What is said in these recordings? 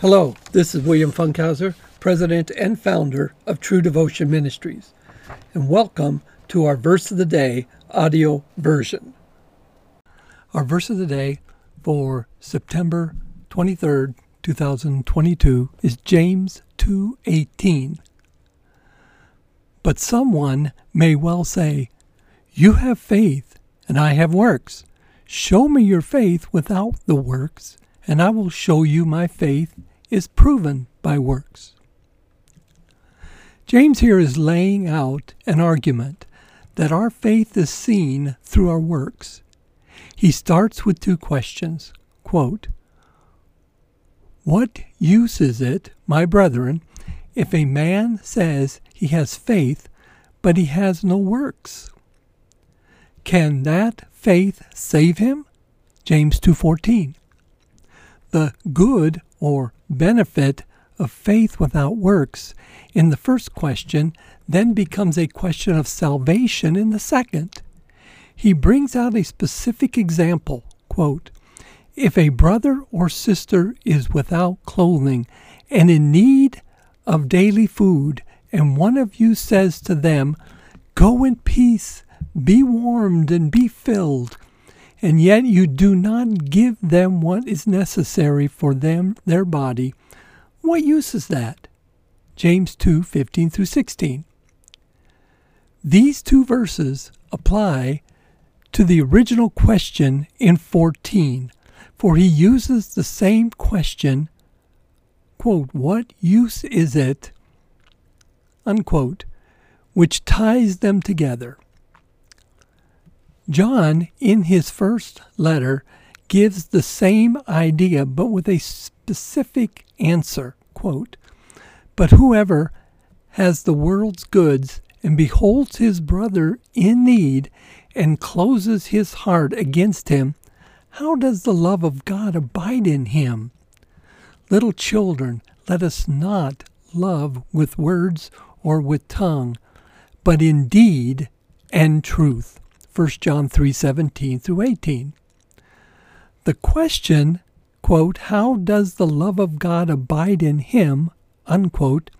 Hello, this is William Funkhauser, President and founder of True Devotion Ministries, and welcome to our Verse of the Day audio version. Our verse of the day for September 23rd, 2022 is James 2:18. But someone may well say, "You have faith, and I have works. Show me your faith without the works, and I will show you my faith is proven by works. James here is laying out an argument that our faith is seen through our works. He starts with two questions. Quote, What use is it, my brethren, if a man says he has faith, but he has no works? Can that faith save him? James 2:14. The good or benefit of faith without works in the first question then becomes a question of salvation in the second. He brings out a specific example quote, If a brother or sister is without clothing and in need of daily food, and one of you says to them, Go in peace, be warmed and be filled, and yet you do not give them what is necessary for them their body, what use is that? James 2 15 through 16. These two verses apply to the original question in 14, for he uses the same question, quote, What use is it? unquote, which ties them together. John, in his first letter, gives the same idea but with a specific answer. Quote, but whoever has the world's goods and beholds his brother in need and closes his heart against him, how does the love of God abide in him? Little children, let us not love with words or with tongue, but in deed and truth. 1 John 3:17 through 18. The question, quote, how does the love of God abide in him, unquote,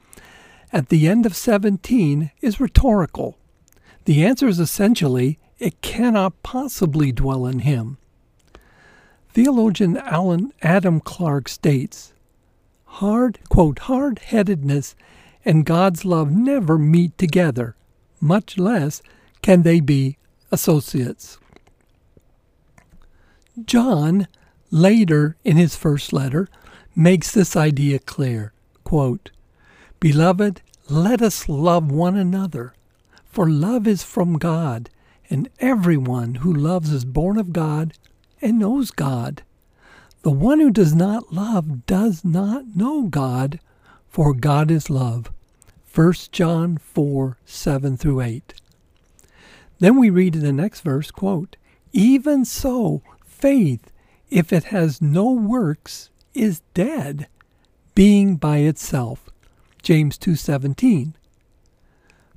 at the end of 17 is rhetorical. The answer is essentially it cannot possibly dwell in him. Theologian Alan Adam Clarke states, hard, quote, hard-headedness and God's love never meet together, much less can they be associates. John, later in his first letter, makes this idea clear. Quote, Beloved, let us love one another, for love is from God, and everyone who loves is born of God and knows God. The one who does not love does not know God, for God is love. 1 John 4 7 through 8. Then we read in the next verse, quote, Even so, faith, if it has no works, is dead, being by itself. James 2:17.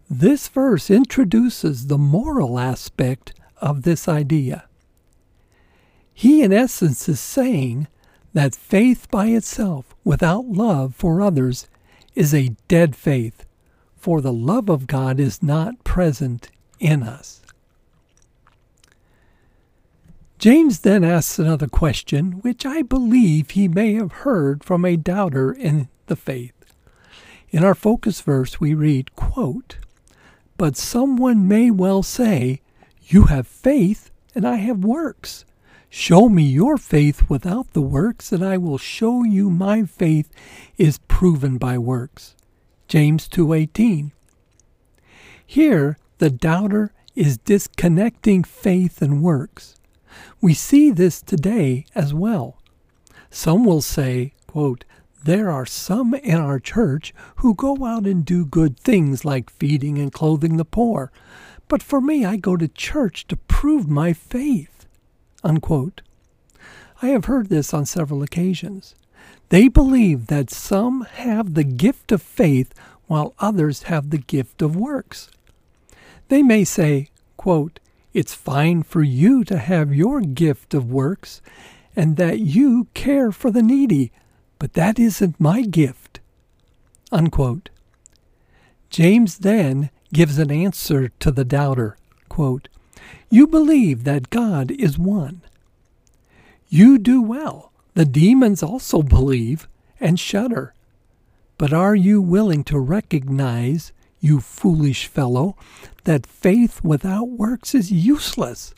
This verse introduces the moral aspect of this idea. He in essence is saying that faith by itself without love for others is a dead faith, for the love of God is not present in us. James then asks another question, which I believe he may have heard from a doubter in the faith. In our focus verse, we read, quote, But someone may well say, You have faith, and I have works. Show me your faith without the works, and I will show you my faith is proven by works. James 2:18. Here, the doubter is disconnecting faith and works. We see this today as well. Some will say, quote, there are some in our church who go out and do good things like feeding and clothing the poor. But for me, I go to church to prove my faith. Unquote. I have heard this on several occasions. They believe that some have the gift of faith while others have the gift of works. They may say, quote, It's fine for you to have your gift of works and that you care for the needy, but that isn't my gift. Unquote. James then gives an answer to the doubter. Quote, you believe that God is one. You do well. The demons also believe and shudder. But are you willing to recognize, you foolish fellow, that faith without works is useless?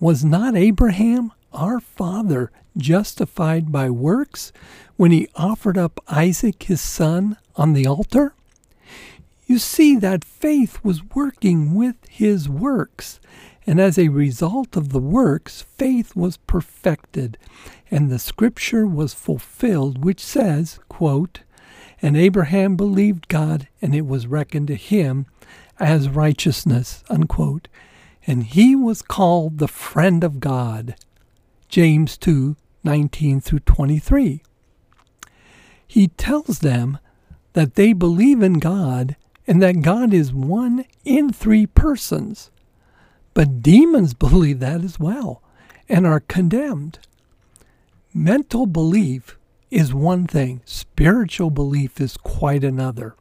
Was not Abraham, our father, justified by works when he offered up Isaac his son on the altar? You see that faith was working with his works, and as a result of the works, faith was perfected, and the scripture was fulfilled, which says, quote, And Abraham believed God, and it was reckoned to him as righteousness, unquote. And he was called the friend of God. James 2 19 through 23. He tells them that they believe in God and that God is one in three persons. But demons believe that as well and are condemned. Mental belief is one thing, spiritual belief is quite another.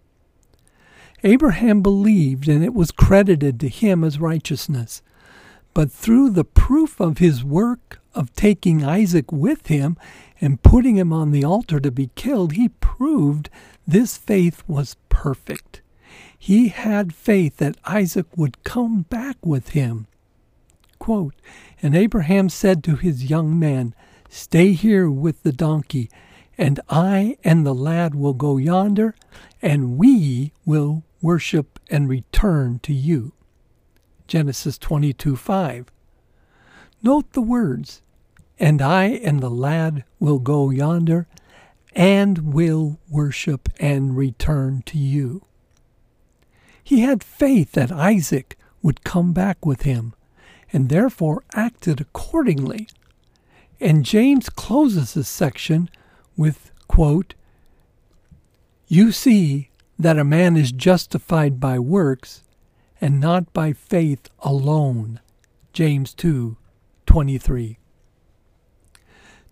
Abraham believed, and it was credited to him as righteousness. But through the proof of his work of taking Isaac with him and putting him on the altar to be killed, he proved this faith was perfect he had faith that Isaac would come back with him. Quote, and Abraham said to his young man, Stay here with the donkey, and I and the lad will go yonder, and we will worship and return to you. Genesis 22 5. Note the words, and I and the lad will go yonder, and will worship and return to you. He had faith that Isaac would come back with him, and therefore acted accordingly. And James closes this section with, quote, You see that a man is justified by works and not by faith alone. James 2 23.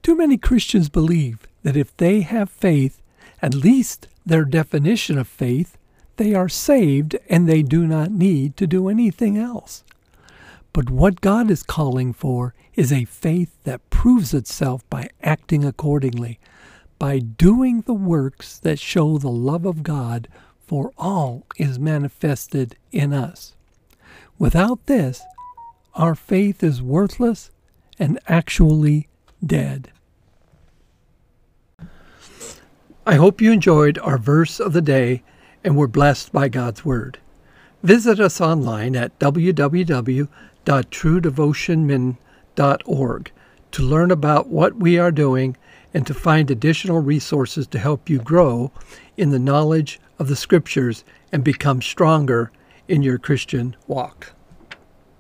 Too many Christians believe that if they have faith, at least their definition of faith, they are saved and they do not need to do anything else. But what God is calling for is a faith that proves itself by acting accordingly, by doing the works that show the love of God for all is manifested in us. Without this, our faith is worthless and actually dead. I hope you enjoyed our verse of the day and we're blessed by God's Word. Visit us online at www.truedevotionmin.org to learn about what we are doing and to find additional resources to help you grow in the knowledge of the Scriptures and become stronger in your Christian walk.